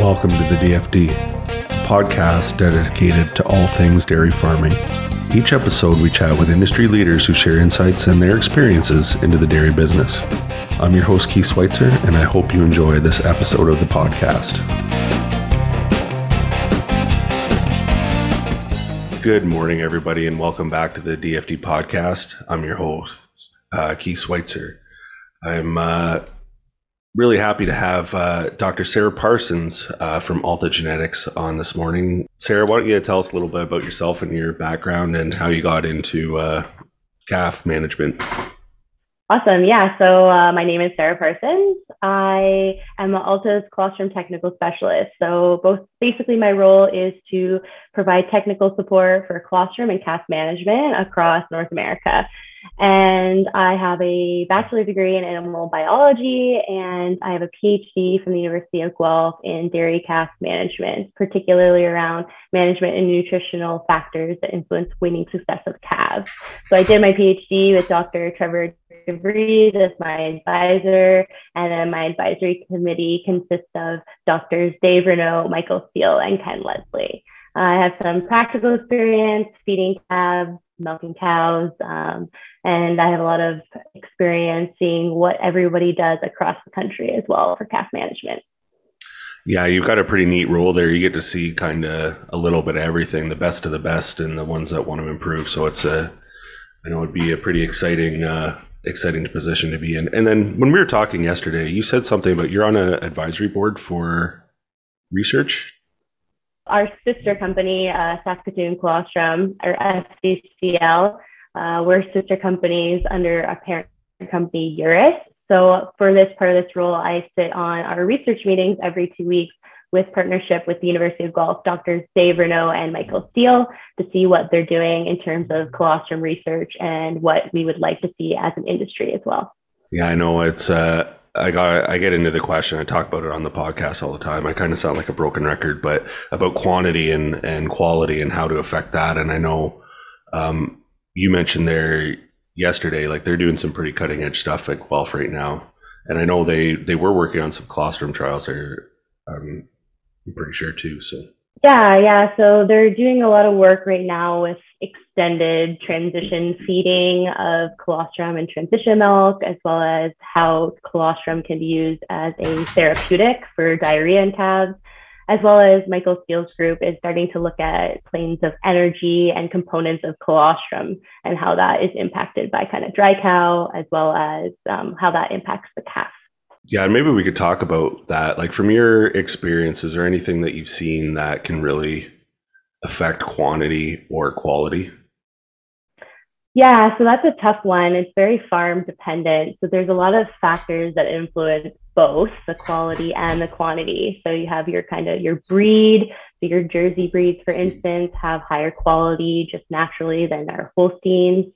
Welcome to the DFD, podcast dedicated to all things dairy farming. Each episode, we chat with industry leaders who share insights and their experiences into the dairy business. I'm your host, Keith Schweitzer, and I hope you enjoy this episode of the podcast. Good morning, everybody, and welcome back to the DFD podcast. I'm your host, uh, Keith Schweitzer. I'm uh, really happy to have uh, Dr. Sarah Parsons uh, from Alta Genetics on this morning. Sarah, why don't you tell us a little bit about yourself and your background and how you got into uh, calf management? Awesome. Yeah. So uh, my name is Sarah Parsons. I am Alta's colostrum technical specialist. So both basically my role is to provide technical support for colostrum and calf management across North America. And I have a bachelor's degree in animal biology, and I have a PhD from the University of Guelph in dairy calf management, particularly around management and nutritional factors that influence weaning success of calves. So I did my PhD with Dr. Trevor DeVries as my advisor, and then my advisory committee consists of Doctors Dave Renaud, Michael Steele, and Ken Leslie. I have some practical experience feeding calves, milking cows, um, and I have a lot of experience seeing what everybody does across the country as well for calf management. Yeah, you've got a pretty neat role there. You get to see kind of a little bit of everything, the best of the best, and the ones that want to improve. So it's a, I know it'd be a pretty exciting, uh, exciting position to be in. And then when we were talking yesterday, you said something about you're on an advisory board for research our sister company, uh, Saskatoon Colostrum, or SCCL, uh, we're sister companies under a parent company, URUS. So for this part of this role, I sit on our research meetings every two weeks with partnership with the University of Guelph, Doctors Dave Renaud and Michael Steele, to see what they're doing in terms of colostrum research and what we would like to see as an industry as well. Yeah, I know it's uh, I got I get into the question. I talk about it on the podcast all the time. I kind of sound like a broken record, but about quantity and and quality and how to affect that. And I know um, you mentioned there yesterday, like they're doing some pretty cutting edge stuff at Guelph right now. And I know they they were working on some colostrum trials there. Um, I'm pretty sure too. So yeah, yeah. So they're doing a lot of work right now with extended transition feeding of colostrum and transition milk, as well as how colostrum can be used as a therapeutic for diarrhea in calves, as well as Michael Steele's group is starting to look at planes of energy and components of colostrum and how that is impacted by kind of dry cow, as well as um, how that impacts the calf. Yeah, maybe we could talk about that. Like from your experience, is there anything that you've seen that can really affect quantity or quality? Yeah, so that's a tough one. It's very farm dependent. So there's a lot of factors that influence both the quality and the quantity. So you have your kind of your breed. So your Jersey breeds, for instance, have higher quality just naturally than our Holsteins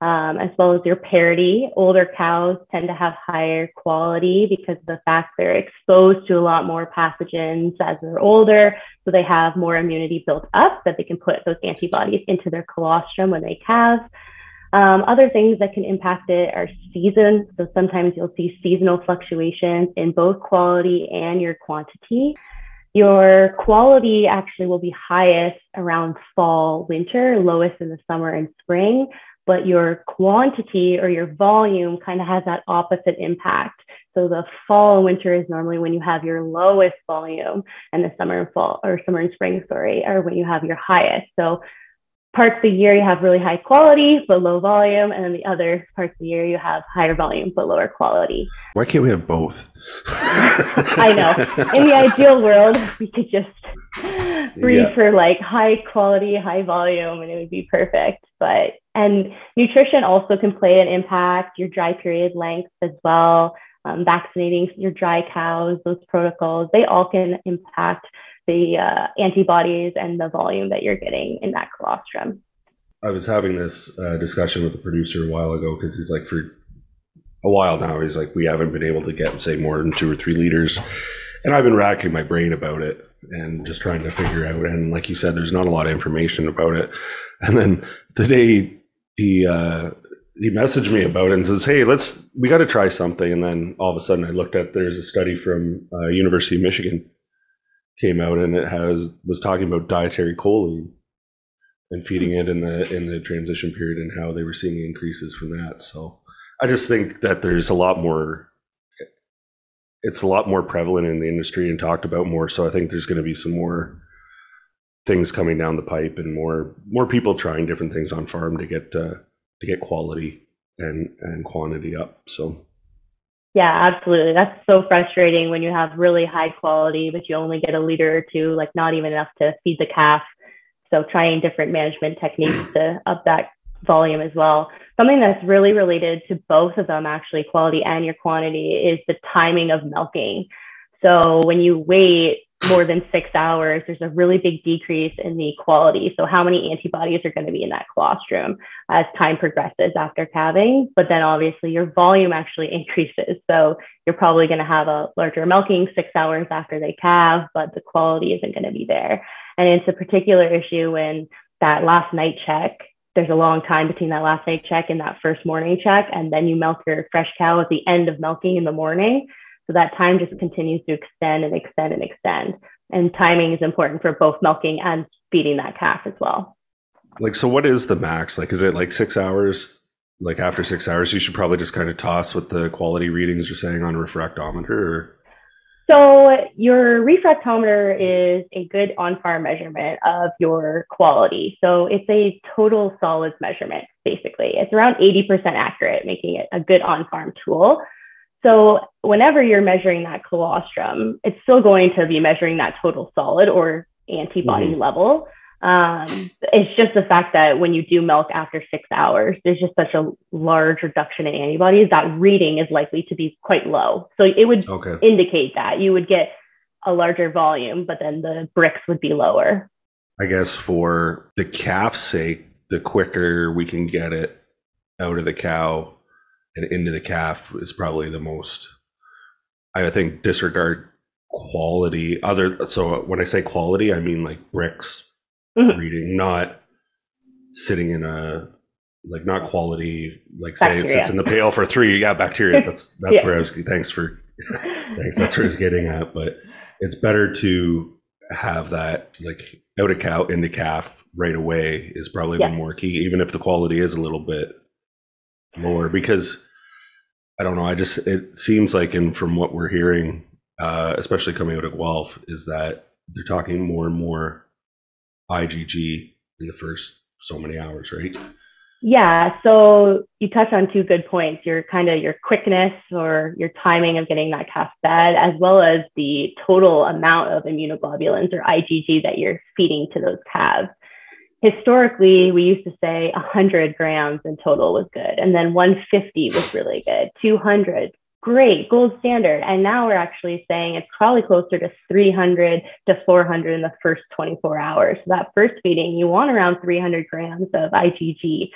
um, as well as your parity. Older cows tend to have higher quality because of the fact they're exposed to a lot more pathogens as they're older. So they have more immunity built up that they can put those antibodies into their colostrum when they calve. Um, other things that can impact it are season. So sometimes you'll see seasonal fluctuations in both quality and your quantity. Your quality actually will be highest around fall, winter, lowest in the summer and spring but your quantity or your volume kind of has that opposite impact. So the fall and winter is normally when you have your lowest volume, and the summer and fall or summer and spring, sorry, are when you have your highest. So parts of the year you have really high quality but low volume, and then the other parts of the year you have higher volume but lower quality. Why can't we have both? I know. In the ideal world, we could just breed yeah. for like high quality, high volume, and it would be perfect. But and nutrition also can play an impact, your dry period length as well, um, vaccinating your dry cows, those protocols, they all can impact the uh, antibodies and the volume that you're getting in that colostrum. I was having this uh, discussion with the producer a while ago because he's like, for a while now, he's like, we haven't been able to get, say, more than two or three liters. And I've been racking my brain about it and just trying to figure out. And like you said, there's not a lot of information about it. And then today, he uh, he messaged me about it and says, "Hey, let's we got to try something." And then all of a sudden, I looked at there's a study from uh, University of Michigan came out and it has was talking about dietary choline and feeding it in the in the transition period and how they were seeing increases from that. So I just think that there's a lot more it's a lot more prevalent in the industry and talked about more. So I think there's going to be some more things coming down the pipe and more more people trying different things on farm to get uh, to get quality and and quantity up. So yeah, absolutely. That's so frustrating when you have really high quality, but you only get a liter or two, like not even enough to feed the calf. So trying different management techniques to up that volume as well. Something that's really related to both of them, actually, quality and your quantity, is the timing of milking. So when you wait more than six hours, there's a really big decrease in the quality. So how many antibodies are going to be in that colostrum as time progresses after calving? But then obviously your volume actually increases. So you're probably going to have a larger milking six hours after they calve, but the quality isn't going to be there. And it's a particular issue when that last night check there's a long time between that last night check and that first morning check. And then you milk your fresh cow at the end of milking in the morning. So that time just continues to extend and extend and extend. And timing is important for both milking and feeding that calf as well. Like, so what is the max? Like, is it like six hours? Like after six hours, you should probably just kind of toss what the quality readings you're saying on refractometer or so your refractometer is a good on-farm measurement of your quality. So it's a total solids measurement, basically. It's around 80% accurate, making it a good on-farm tool. So whenever you're measuring that colostrum, it's still going to be measuring that total solid or antibody mm-hmm. level. Um, it's just the fact that when you do milk after six hours, there's just such a large reduction in antibodies that reading is likely to be quite low. So it would okay. indicate that you would get a larger volume, but then the Brix would be lower. I guess for the calf's sake, the quicker we can get it out of the cow and into the calf is probably the most. I think disregard quality. Other so when I say quality, I mean like Brix mm-hmm. reading, not sitting in a like not quality like say bacteria. it sits in the pail for three. Yeah, bacteria. That's that's yeah. where I was. Thanks for thanks. That's where I was getting at. But it's better to have that like out of cow into calf right away is probably yeah. the more key, even if the quality is a little bit lower because I don't know. I just it seems like, and from what we're hearing, uh, especially coming out of Guelph, is that they're talking more and more IgG in the first so many hours, right? Yeah. So you touched on two good points. Your kind of your quickness or your timing of getting that calf fed, as well as the total amount of immunoglobulins or IgG that you're feeding to those calves. Historically, we used to say 100 grams in total was good, and then 150 was really good, 200, great, gold standard. And now we're actually saying it's probably closer to 300 to 400 in the first 24 hours. So that first feeding, you want around 300 grams of IgG.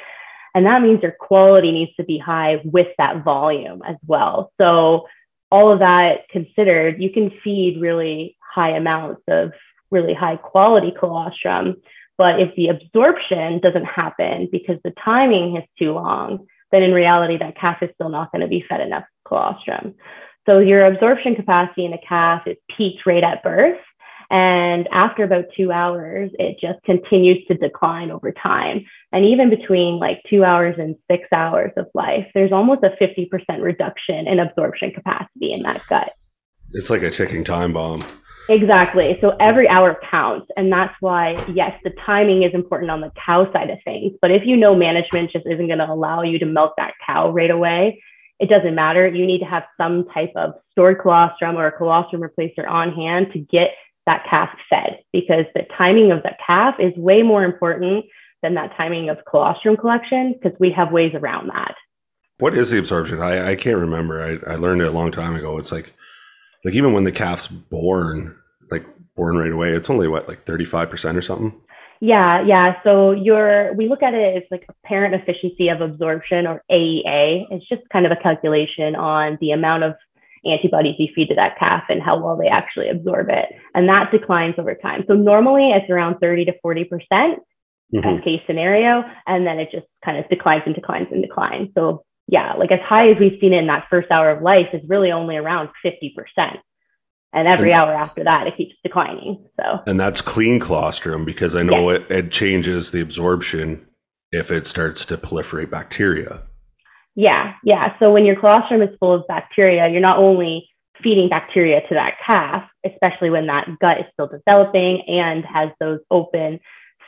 And that means your quality needs to be high with that volume as well. So all of that considered, you can feed really high amounts of really high quality colostrum. But if the absorption doesn't happen because the timing is too long, then in reality, that calf is still not going to be fed enough colostrum. So your absorption capacity in a calf is peaked right at birth. And after about two hours, it just continues to decline over time. And even between like two hours and six hours of life, there's almost a 50% reduction in absorption capacity in that gut. It's like a ticking time bomb. Exactly. So every hour counts. And that's why, yes, the timing is important on the cow side of things. But if you know management just isn't going to allow you to milk that cow right away, it doesn't matter. You need to have some type of stored colostrum or a colostrum replacer on hand to get that calf fed because the timing of the calf is way more important than that timing of colostrum collection because we have ways around that. What is the absorption? I, I can't remember. I, I learned it a long time ago. It's like like even when the calf's born, like born right away, it's only what like 35% or something. Yeah, yeah. So your we look at it as like apparent efficiency of absorption or AEA. It's just kind of a calculation on the amount of antibodies you feed to that calf and how well they actually absorb it. And that declines over time. So normally it's around 30 to 40% mm-hmm. case scenario. And then it just kind of declines and declines and declines. So yeah, like as high as we've seen it in that first hour of life is really only around 50%. And every and, hour after that, it keeps declining. So, and that's clean colostrum because I know it, it changes the absorption if it starts to proliferate bacteria. Yeah, yeah. So when your colostrum is full of bacteria, you're not only feeding bacteria to that calf, especially when that gut is still developing and has those open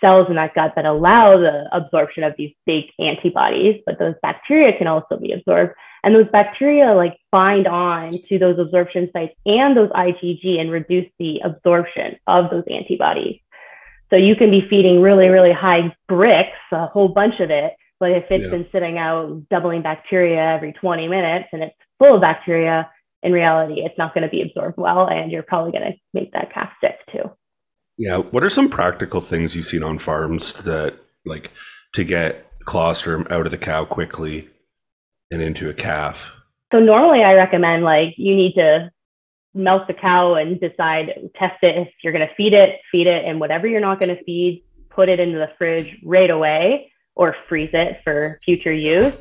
cells in that gut that allow the absorption of these big antibodies, but those bacteria can also be absorbed. And those bacteria like bind on to those absorption sites and those IgG and reduce the absorption of those antibodies. So you can be feeding really, really high Brix, a whole bunch of it. But if it's yeah. been sitting out doubling bacteria every 20 minutes and it's full of bacteria, in reality, it's not going to be absorbed well, and you're probably going to make that calf sick too. Yeah. What are some practical things you've seen on farms that, like, to get colostrum out of the cow quickly and into a calf? So normally, I recommend like you need to melt the cow and decide test it if you're going to feed it, feed it, and whatever you're not going to feed, put it into the fridge right away or freeze it for future use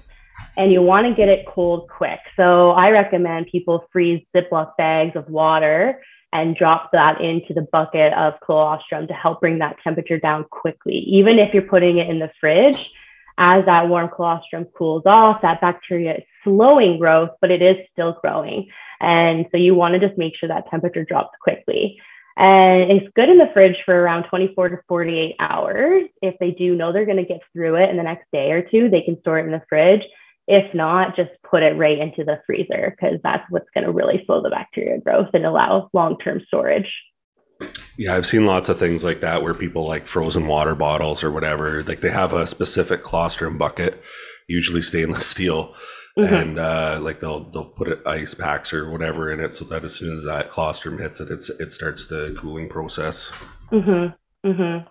and you want to get it cold quick. So I recommend people freeze Ziploc bags of water and drop that into the bucket of colostrum to help bring that temperature down quickly. Even if you're putting it in the fridge, as that warm colostrum cools off, that bacteria is slowing growth, but it is still growing. And so you want to just make sure that temperature drops quickly. And it's good in the fridge for around 24 to 48 hours. If they do know they're going to get through it in the next day or two, they can store it in the fridge. If not, just put it right into the freezer because that's what's going to really slow the bacteria growth and allow long term storage. Yeah, I've seen lots of things like that where people like frozen water bottles or whatever, like they have a specific colostrum bucket, usually stainless steel, mm-hmm. and uh, like they'll they'll put it, ice packs or whatever in it so that as soon as that colostrum hits it, it's it starts the cooling process. Mm-hmm. Mm-hmm.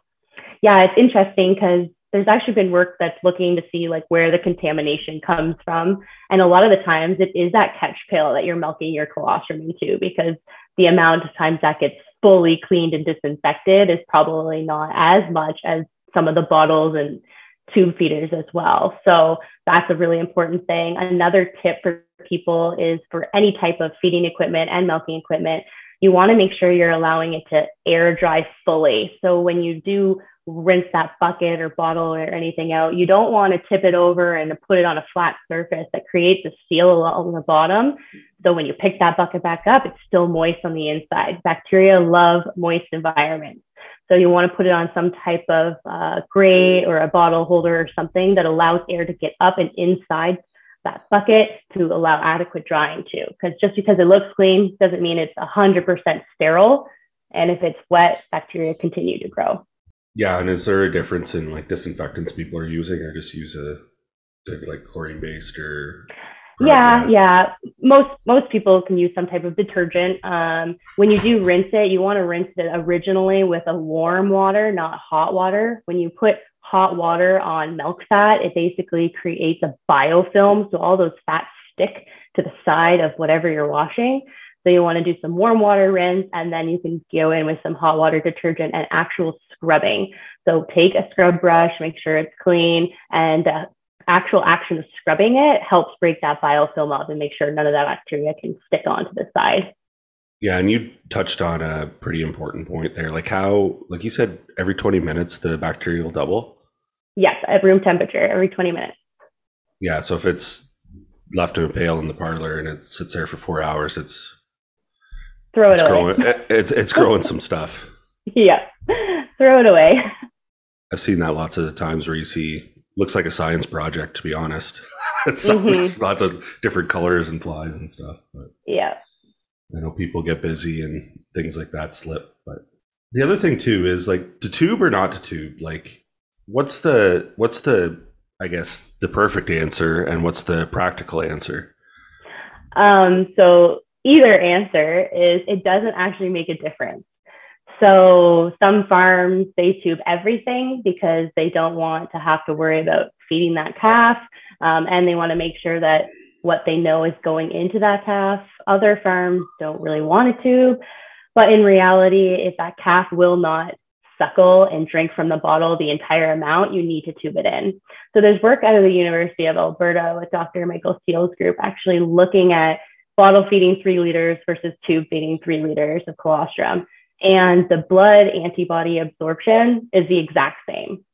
Yeah, it's interesting because there's actually been work that's looking to see like where the contamination comes from. And a lot of the times it is that catch pail that you're milking your colostrum into because the amount of times that gets fully cleaned and disinfected is probably not as much as some of the bottles and tube feeders as well. So that's a really important thing. Another tip for people is for any type of feeding equipment and milking equipment, you want to make sure you're allowing it to air dry fully. So when you do rinse that bucket or bottle or anything out. You don't want to tip it over and put it on a flat surface that creates a seal along the bottom. So when you pick that bucket back up, it's still moist on the inside. Bacteria love moist environments. So you want to put it on some type of uh, grate or a bottle holder or something that allows air to get up and inside that bucket to allow adequate drying too. Because just because it looks clean doesn't mean it's 100% sterile. And if it's wet, bacteria continue to grow. Yeah, and is there a difference in like disinfectants people are using, or just use a like chlorine based or? Yeah, yeah. Most most people can use some type of detergent. Um, when you do rinse it, you want to rinse it originally with a warm water, not hot water. When you put hot water on milk fat, it basically creates a biofilm, so all those fats stick to the side of whatever you're washing. So you want to do some warm water rinse, and then you can go in with some hot water detergent and actual scrubbing. So take a scrub brush, make sure it's clean, and the actual action of scrubbing it helps break that biofilm up and make sure none of that bacteria can stick onto the side. Yeah, and you touched on a pretty important point there. Like how, like you said, every 20 minutes the bacteria will double? Yes, at room temperature, every 20 minutes. Yeah, so if it's left in a pail in the parlor and it sits there for four hours, it's throw it it's away. Growing, it's it's growing some stuff. Yeah, throw it away. I've seen that lots of times where you see looks like a science project. To be honest, it's mm-hmm. lots of different colors and flies and stuff. But yeah, I know people get busy and things like that slip. But the other thing too is like to tube or not to tube. Like, what's the what's the I guess the perfect answer and what's the practical answer? Um, so either answer is it doesn't actually make a difference. So some farms they tube everything because they don't want to have to worry about feeding that calf, um, and they want to make sure that what they know is going into that calf. Other farms don't really want to tube, but in reality, if that calf will not suckle and drink from the bottle the entire amount, you need to tube it in. So there's work out of the University of Alberta with Dr. Michael Steele's group actually looking at bottle feeding three liters versus tube feeding three liters of colostrum. And the blood antibody absorption is the exact same.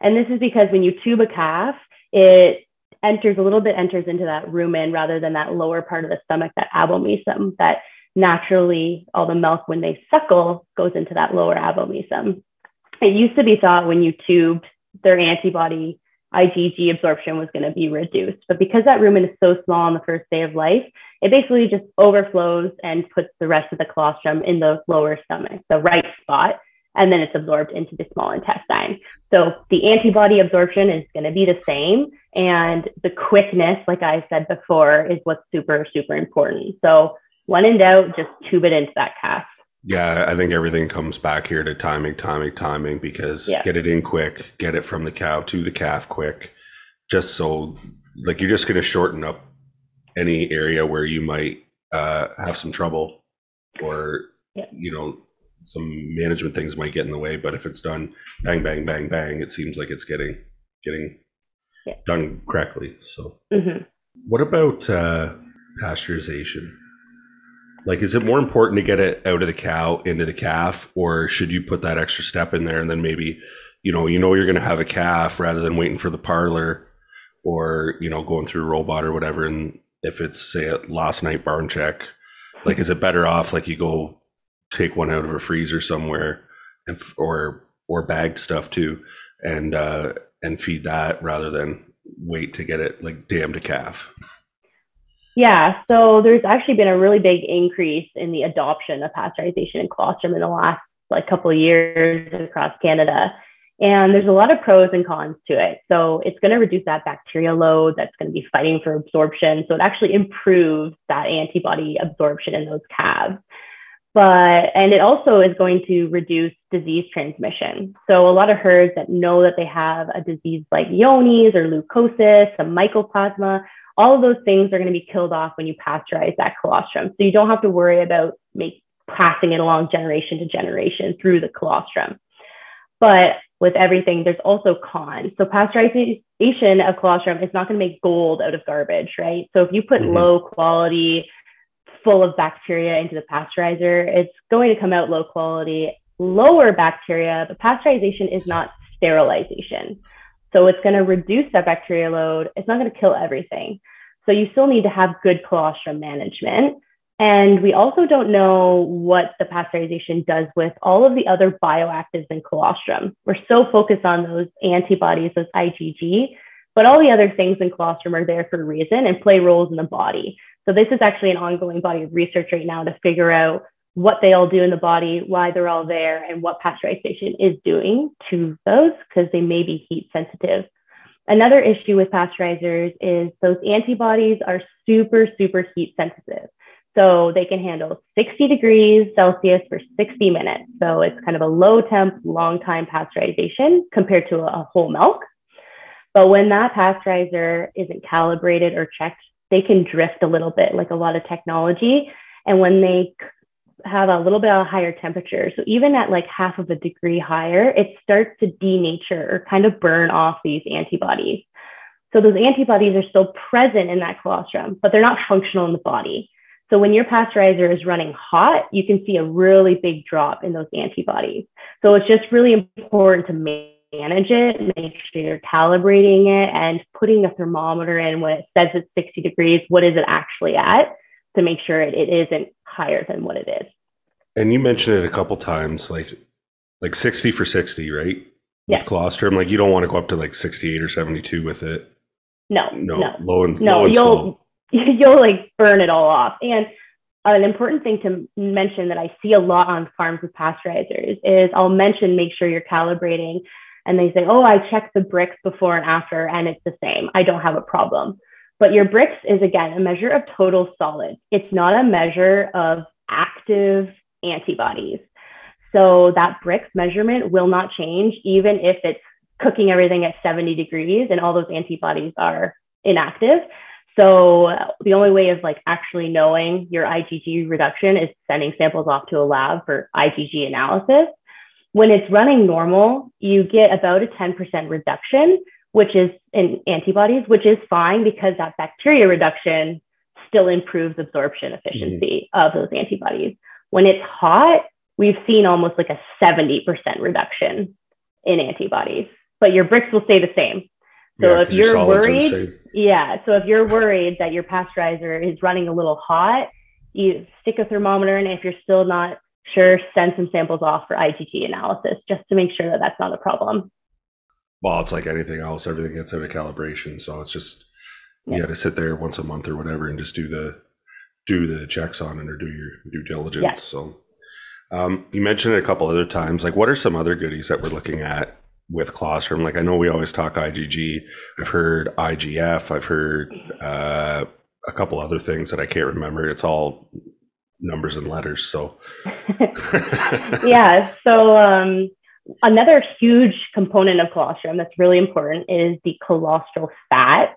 And this is because when you tube a calf, it enters a little bit enters into that rumen rather than that lower part of the stomach, that abomasum, that naturally all the milk when they suckle goes into that lower abomasum. It used to be thought when you tubed their antibody IgG absorption was going to be reduced. But because that rumen is so small on the first day of life, it basically just overflows and puts the rest of the colostrum in the lower stomach, the right spot, and then it's absorbed into the small intestine. So the antibody absorption is going to be the same. And the quickness, like I said before, is what's super, super important. So when in doubt, just tube it into that calf. Yeah, I think everything comes back here to timing, timing, timing, because yeah. get it in quick, get it from the cow to the calf quick, just so like you're just going to shorten up any area where you might uh, have some trouble or, yeah. you know, some management things might get in the way. But if it's done bang, bang, bang, bang, it seems like it's getting, getting yeah. done correctly. So, mm-hmm. what about uh, pasteurization? Like, is it more important to get it out of the cow into the calf, or should you put that extra step in there and then maybe, you know, you know you're going to have a calf rather than waiting for the parlor, or you know going through robot or whatever. And if it's say a last night barn check, like, is it better off like you go take one out of a freezer somewhere, and or or bagged stuff too, and uh, and feed that rather than wait to get it like dam to calf. Yeah, so there's actually been a really big increase in the adoption of pasteurization in colostrum in the last like couple of years across Canada. And there's a lot of pros and cons to it. So it's going to reduce that bacteria load that's going to be fighting for absorption. So it actually improves that antibody absorption in those calves. But, and it also is going to reduce disease transmission. So a lot of herds that know that they have a disease like Johne's or leukosis, some mycoplasma, all of those things are going to be killed off when you pasteurize that colostrum. So you don't have to worry about make, passing it along generation to generation through the colostrum. But with everything, there's also cons. So pasteurization of colostrum is not going to make gold out of garbage, right? So if you put mm-hmm. low quality, full of bacteria into the pasteurizer, it's going to come out low quality, lower bacteria, but pasteurization is not sterilization. So it's going to reduce that bacteria load. It's not going to kill everything. So you still need to have good colostrum management. And we also don't know what the pasteurization does with all of the other bioactives in colostrum. We're so focused on those antibodies, those IgG, but all the other things in colostrum are there for a reason and play roles in the body. So this is actually an ongoing body of research right now to figure out what they all do in the body, why they're all there, and what pasteurization is doing to those because they may be heat sensitive. Another issue with pasteurizers is those antibodies are super, super heat sensitive. So they can handle 60 degrees Celsius for 60 minutes. So it's kind of a low temp, long time pasteurization compared to a whole milk. But when that pasteurizer isn't calibrated or checked, they can drift a little bit, like a lot of technology. And when they have a little bit of a higher temperature. So even at like half of a degree higher, it starts to denature or kind of burn off these antibodies. So those antibodies are still present in that colostrum, but they're not functional in the body. So when your pasteurizer is running hot, you can see a really big drop in those antibodies. So it's just really important to manage it, make sure you're calibrating it and putting a thermometer in when it says it's 60 degrees, what is it actually at to make sure it, it isn't higher than what it is. And you mentioned it a couple times, like like 60 for 60, right? Yeah. With colostrum, like you don't want to go up to like 68 or 72 with it. No, no, no. low and no, low and you'll slow. you'll like burn it all off. And an important thing to mention that I see a lot on farms with pasteurizers is I'll mention make sure you're calibrating, and they say, oh, I checked the Brix before and after, and it's the same. I don't have a problem. But your Brix is again a measure of total solids. It's not a measure of active antibodies. So that Brix measurement will not change even if it's cooking everything at 70 degrees and all those antibodies are inactive. So uh, the only way of like actually knowing your IgG reduction is sending samples off to a lab for IgG analysis. When it's running normal, you get about a 10% reduction, which is in antibodies, which is fine because that bacteria reduction still improves absorption efficiency mm-hmm. of those antibodies. When it's hot, we've seen almost like a 70% reduction in antibodies, but your Brix will stay the same. So yeah, if you're worried, yeah, so if you're worried that your pasteurizer is running a little hot, you stick a thermometer in. If you're still not sure, send some samples off for IgG analysis just to make sure that that's not a problem. Well, it's like anything else; everything gets out of calibration. So it's just you got to sit there once a month or whatever and just do the do the checks on it or do your due diligence. Yeah. So um, you mentioned it a couple other times. Like, what are some other goodies that we're looking at with colostrum? Like, I know we always talk IgG. I've heard IGF. I've heard uh, a couple other things that I can't remember. It's all numbers and letters. So, yeah. So, um, another huge component of colostrum that's really important is the colostral fat.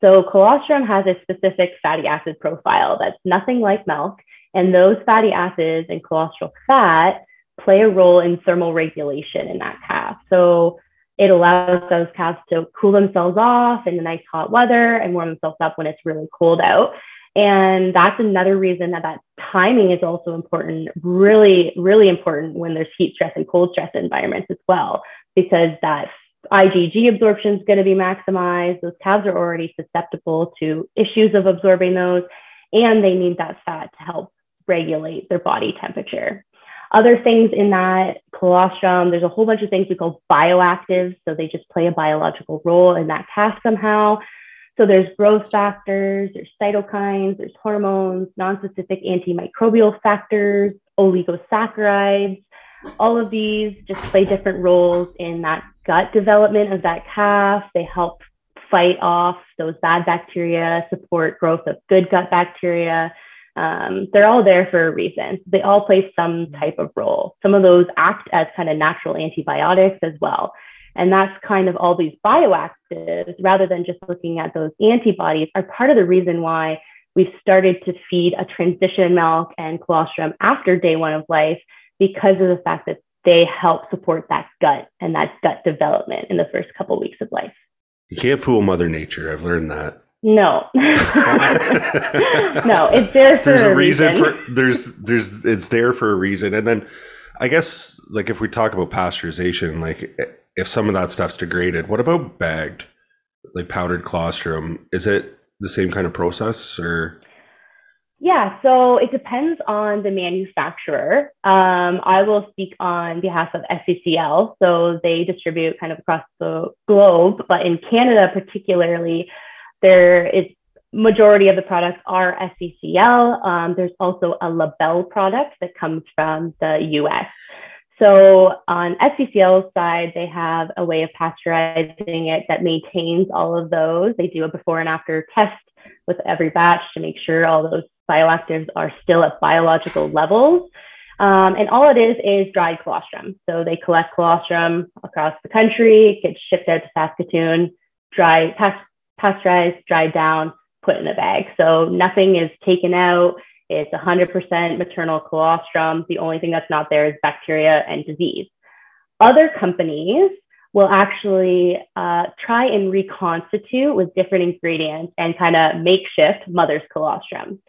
So, colostrum has a specific fatty acid profile that's nothing like milk. And those fatty acids and colostral fat play a role in thermal regulation in that calf. So, it allows those calves to cool themselves off in the nice hot weather and warm themselves up when it's really cold out. And that's another reason that that timing is also important, really, really important when there's heat stress and cold stress environments as well, because that IgG absorption is going to be maximized. Those calves are already susceptible to issues of absorbing those, and they need that fat to help regulate their body temperature. Other things in that colostrum, there's a whole bunch of things we call bioactives. So they just play a biological role in that calf somehow. So there's growth factors, there's cytokines, there's hormones, non-specific antimicrobial factors, oligosaccharides. All of these just play different roles in that gut development of that calf. They help fight off those bad bacteria, support growth of good gut bacteria. Um, they're all there for a reason. They all play some type of role. Some of those act as kind of natural antibiotics as well. And that's kind of all these bioactives, rather than just looking at those antibodies, are part of the reason why we've started to feed a transition milk and colostrum after day one of life because of the fact that they help support that gut and that gut development in the first couple of weeks of life. You can't fool Mother Nature. I've learned that. No, no, it's there for there's a, a reason, reason. for there's there's it's there for a reason, and then I guess like if we talk about pasteurization, like if some of that stuff's degraded, what about bagged, like powdered colostrum? Is it the same kind of process or? Yeah, so it depends on the manufacturer. Um, I will speak on behalf of SCCL. So they distribute kind of across the globe, but in Canada particularly, there is majority of the products are SCCL. Um, there's also a Label product that comes from the US. So on SCCL's side, they have a way of pasteurizing it that maintains all of those. They do a before and after test with every batch to make sure all those bioactives are still at biological levels. Um, and all it is is dried colostrum. So they collect colostrum across the country, gets shipped out to Saskatoon, dry, pasteurized, dried down, put in a bag. So nothing is taken out. It's 100% maternal colostrum. The only thing that's not there is bacteria and disease. Other companies will actually uh, try and reconstitute with different ingredients and kind of makeshift mother's colostrum.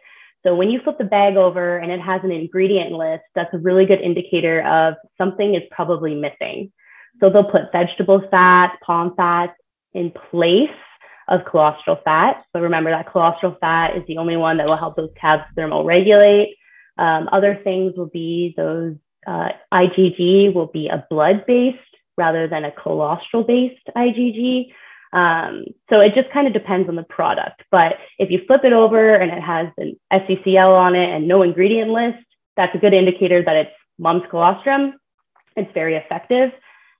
So when you flip the bag over and it has an ingredient list, that's a really good indicator of something is probably missing. So they'll put vegetable fat, palm fat in place of colostral fat. But remember that colostral fat is the only one that will help those calves thermal regulate. Um, other things will be those uh, IgG will be a blood based rather than a colostral based IgG. Um, so it just kind of depends on the product. But if you flip it over and it has an SCCL on it and no ingredient list, that's a good indicator that it's mom's colostrum. It's very effective.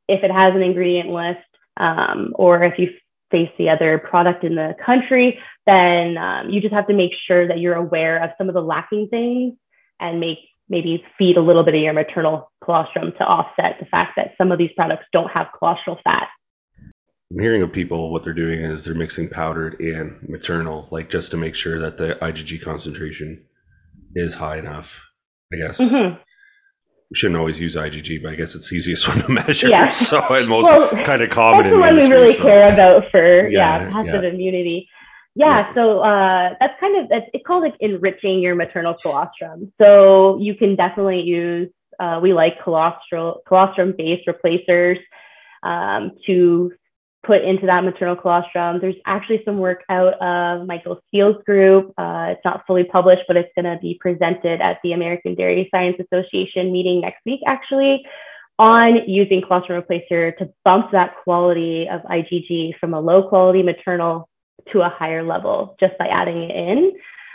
If it has an ingredient list, um, or if you face the other product in the country, then um, you just have to make sure that you're aware of some of the lacking things and make maybe feed a little bit of your maternal colostrum to offset the fact that some of these products don't have colostral fat. I'm hearing of people what they're doing is they're mixing powdered and maternal, like just to make sure that the IgG concentration is high enough. I guess. Mm-hmm shouldn't always use IgG, but I guess it's easiest one to measure. Yeah. So it's most well, kind of common that's in the, the one we really so. care about for yeah, yeah passive yeah. immunity. Yeah, so uh, that's kind of it's, it's called like enriching your maternal colostrum. So you can definitely use uh, we like colostrum colostrum based replacers um, to put into that maternal colostrum. There's actually some work out of Michael Steele's group. Uh, it's not fully published, but it's going to be presented at the American Dairy Science Association meeting next week, actually, on using colostrum replacer to bump that quality of IgG from a low quality maternal to a higher level just by adding it in.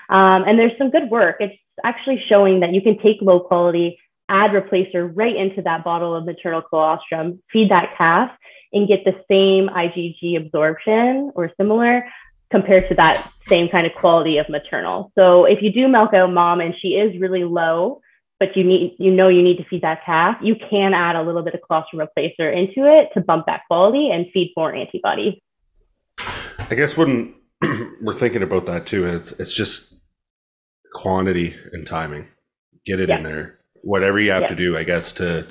Um, and there's some good work. It's actually showing that you can take low quality, add replacer right into that bottle of maternal colostrum, feed that calf, and get the same IgG absorption or similar compared to that same kind of quality of maternal. So if you do milk out mom and she is really low, but you need you know you need to feed that calf, you can add a little bit of colostrum replacer into it to bump that quality and feed more antibodies. I guess when we're thinking about that too, it's it's just quantity and timing. Get it yeah. in there. Whatever you have yeah. to do, I guess, to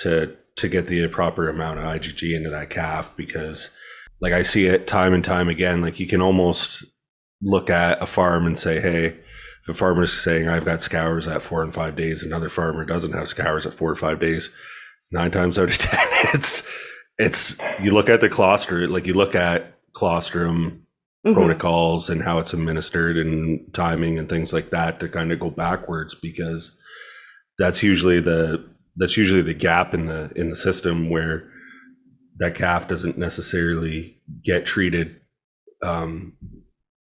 to to get the proper amount of IgG into that calf because like I see it time and time again. Like you can almost look at a farm and say, hey, if a farmer is saying I've got scours at four and five days, another farmer doesn't have scours at four or five days, nine times out of ten, it's it's you look at the colostrum, like you look at colostrum mm-hmm. protocols and how it's administered and timing and things like that to kind of go backwards because that's usually the that's usually the gap in the in the system where that calf doesn't necessarily get treated um,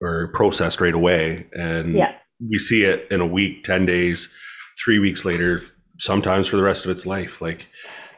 or processed right away, and yeah. we see it in a week, ten days, three weeks later, sometimes for the rest of its life. Like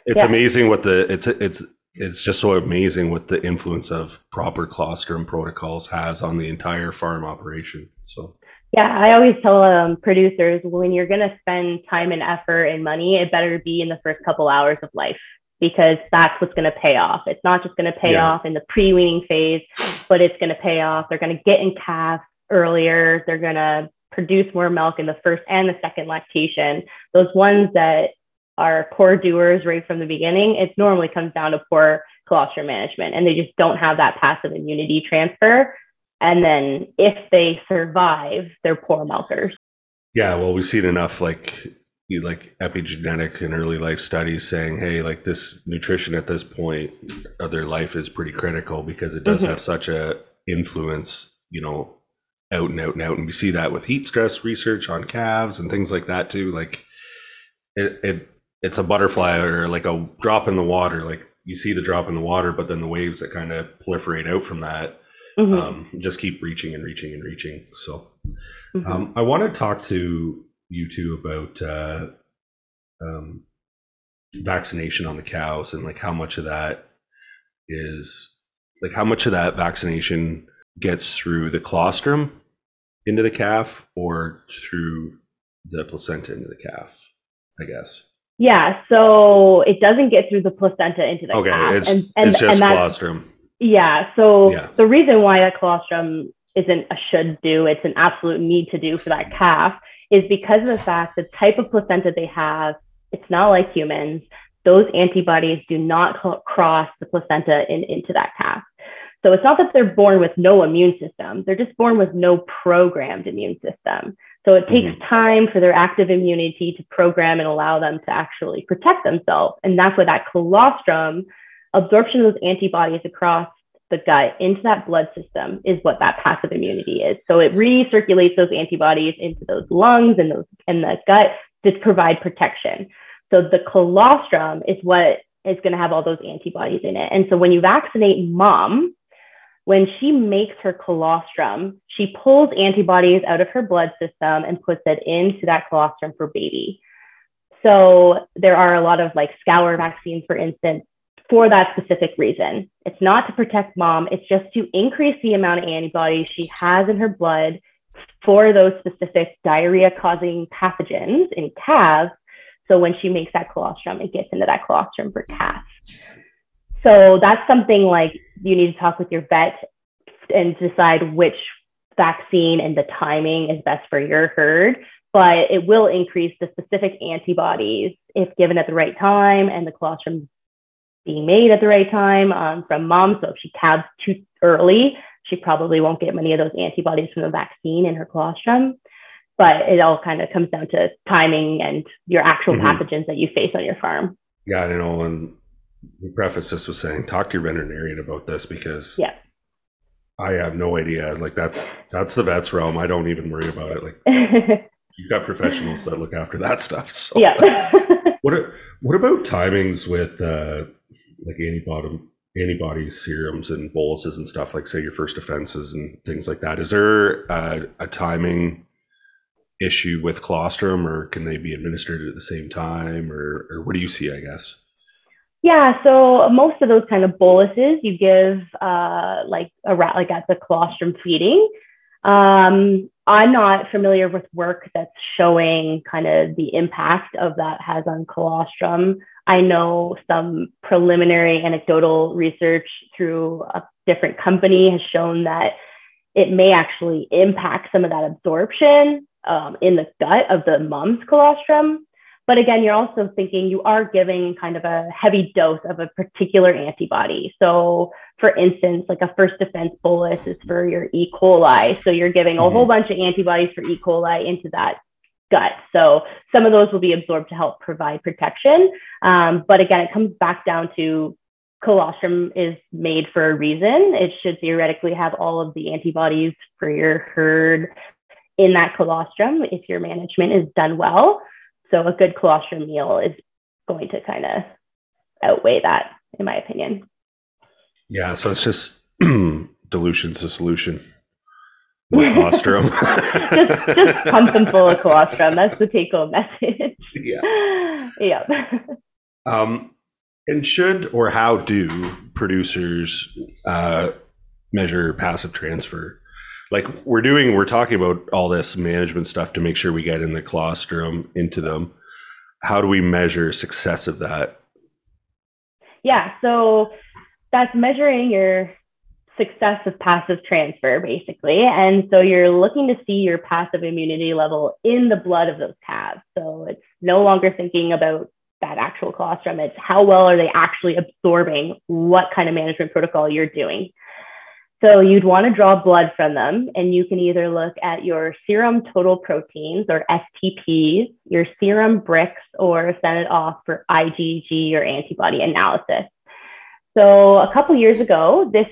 it's yeah. amazing what the it's it's it's just so amazing what the influence of proper colostrum protocols has on the entire farm operation. So yeah, I always tell um, producers when you're going to spend time and effort and money, it better be in the first couple hours of life because that's what's going to pay off. It's not just going to pay yeah. off in the pre weaning phase, but it's going to pay off. They're going to get in calf earlier. They're going to produce more milk in the first and the second lactation. Those ones that are poor doers right from the beginning, it normally comes down to poor colostrum management and they just don't have that passive immunity transfer and then if they survive, they're poor milkers. Yeah, well, we've seen enough like like epigenetic and early life studies saying, hey, like this nutrition at this point of their life is pretty critical because it does mm-hmm. have such a influence, you know, out and out and out. And we see that with heat stress research on calves and things like that too. Like it, it it's a butterfly or like a drop in the water. Like you see the drop in the water, but then the waves that kind of proliferate out from that Mm-hmm. Um, just keep reaching and reaching and reaching. So, mm-hmm. um, I want to talk to you two about uh, um, vaccination on the cows and like how much of that is like how much of that vaccination gets through the colostrum into the calf or through the placenta into the calf. I guess. Yeah, so it doesn't get through the placenta into the okay, calf. It's, and, and, it's just and colostrum. Yeah. So yeah. the reason why that colostrum isn't a should do, it's an absolute need to do for that calf is because of the fact the type of placenta they have, it's not like humans. Those antibodies do not cross the placenta in, into that calf. So it's not that they're born with no immune system, they're just born with no programmed immune system. So it takes mm-hmm. time for their active immunity to program and allow them to actually protect themselves. And that's why that colostrum absorption of those antibodies across the gut into that blood system is what that passive immunity is. So it recirculates those antibodies into those lungs and those and the gut to provide protection. So the colostrum is what is going to have all those antibodies in it. And so when you vaccinate mom, when she makes her colostrum, she pulls antibodies out of her blood system and puts it into that colostrum for baby. So there are a lot of like scour vaccines, for instance, for that specific reason. It's not to protect mom, it's just to increase the amount of antibodies she has in her blood for those specific diarrhea causing pathogens in calves. So when she makes that colostrum, it gets into that colostrum for calves. So that's something like you need to talk with your vet and decide which vaccine and the timing is best for your herd. But it will increase the specific antibodies if given at the right time and the colostrum being made at the right time um, from mom. So if she calves too early, she probably won't get many of those antibodies from the vaccine in her colostrum. But it all kind of comes down to timing and your actual mm-hmm. pathogens that you face on your farm. Yeah. And we preface this with saying, talk to your veterinarian about this because yeah. I have no idea. Like that's that's the vet's realm. I don't even worry about it. Like you've got professionals that look after that stuff. So. Yeah. what are, what about timings with uh, like antibody antibodies, serums, and boluses and stuff? Like say your First Defenses and things like that. Is there a, a timing issue with colostrum, or can they be administered at the same time, or or what do you see? I guess. Yeah, so most of those kind of boluses you give uh, like a rat like at the colostrum feeding. Um, I'm not familiar with work that's showing kind of the impact of that has on colostrum. I know some preliminary anecdotal research through a different company has shown that it may actually impact some of that absorption um, in the gut of the mom's colostrum. But again, you're also thinking you are giving kind of a heavy dose of a particular antibody. So, for instance, like a first defense bolus is for your E. coli. So, you're giving a whole mm-hmm. bunch of antibodies for E. coli into that gut. So, some of those will be absorbed to help provide protection. Um, but again, it comes back down to colostrum is made for a reason. It should theoretically have all of the antibodies for your herd in that colostrum if your management is done well. So a good colostrum meal is going to kind of outweigh that, in my opinion. Yeah, so it's just dilution's the solution. More colostrum. just, just pump them full of colostrum. That's the take home message. Yeah. yeah. Um, and should or how do producers uh, measure passive transfer? like we're doing we're talking about all this management stuff to make sure we get in the colostrum into them how do we measure success of that yeah so that's measuring your success of passive transfer basically. And so you're looking to see your passive immunity level in the blood of those calves. So it's no longer thinking about that actual colostrum. It's how well are they actually absorbing what kind of management protocol you're doing. So you'd want to draw blood from them, and you can either look at your serum total proteins or STPs, your serum Brix, or send it off for IgG or antibody analysis. So a couple years ago, this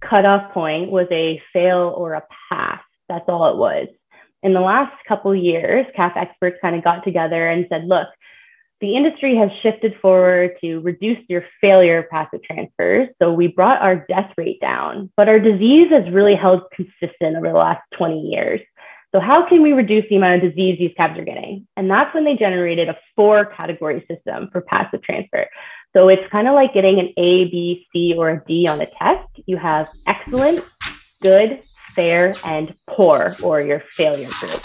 cutoff point was a fail or a pass. That's all it was. In the last couple years, calf experts kind of got together and said, look, the industry has shifted forward to reduce your failure of passive transfers. So we brought our death rate down, but our disease has really held consistent over the last 20 years. So how can we reduce the amount of disease these calves are getting? And that's when they generated a four category system for passive transfer. So it's kind of like getting an A, B, C, or a D on a test. You have excellent, good, fair, and poor, or your failure group.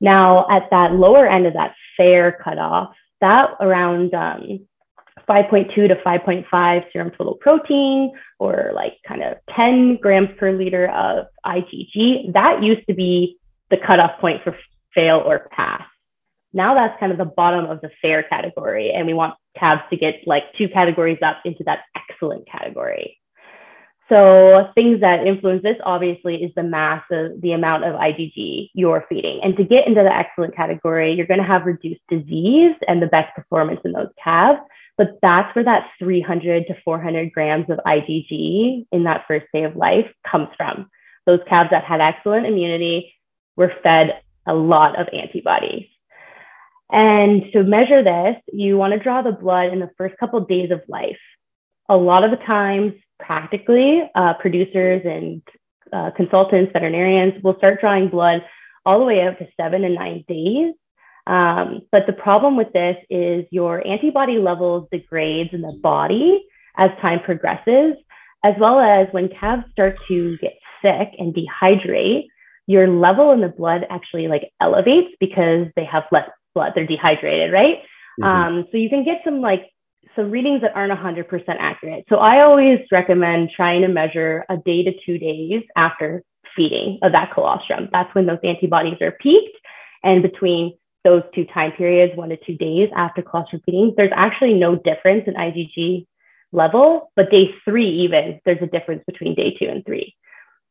Now, at that lower end of that fair cutoff, that around um, 5.2 to 5.5 serum total protein or like kind of 10 grams per liter of IgG. That used to be the cutoff point for fail or pass. Now that's kind of the bottom of the fair category, and we want calves to get like two categories up into that excellent category. So things that influence this obviously is the mass of the amount of IgG you're feeding. And to get into the excellent category, you're going to have reduced disease and the best performance in those calves. But that's where that 300 to 400 grams of IgG in that first day of life comes from. Those calves that had excellent immunity were fed a lot of antibodies. And to measure this, you want to draw the blood in the first couple of days of life. A lot of the times, practically, uh, producers and uh, consultants, veterinarians will start drawing blood all the way out to seven and nine days. Um, but the problem with this is your antibody levels degrades in the body as time progresses, as well as when calves start to get sick and dehydrate, your level in the blood actually like elevates because they have less blood. They're dehydrated, right? Mm-hmm. Um, so you can get some like some readings that aren't 100% accurate. So I always recommend trying to measure a day to two days after feeding of that colostrum. That's when those antibodies are peaked. And between those two time periods, one to two days after colostrum feeding, there's actually no difference in IgG level. But day three, even, there's a difference between day two and three.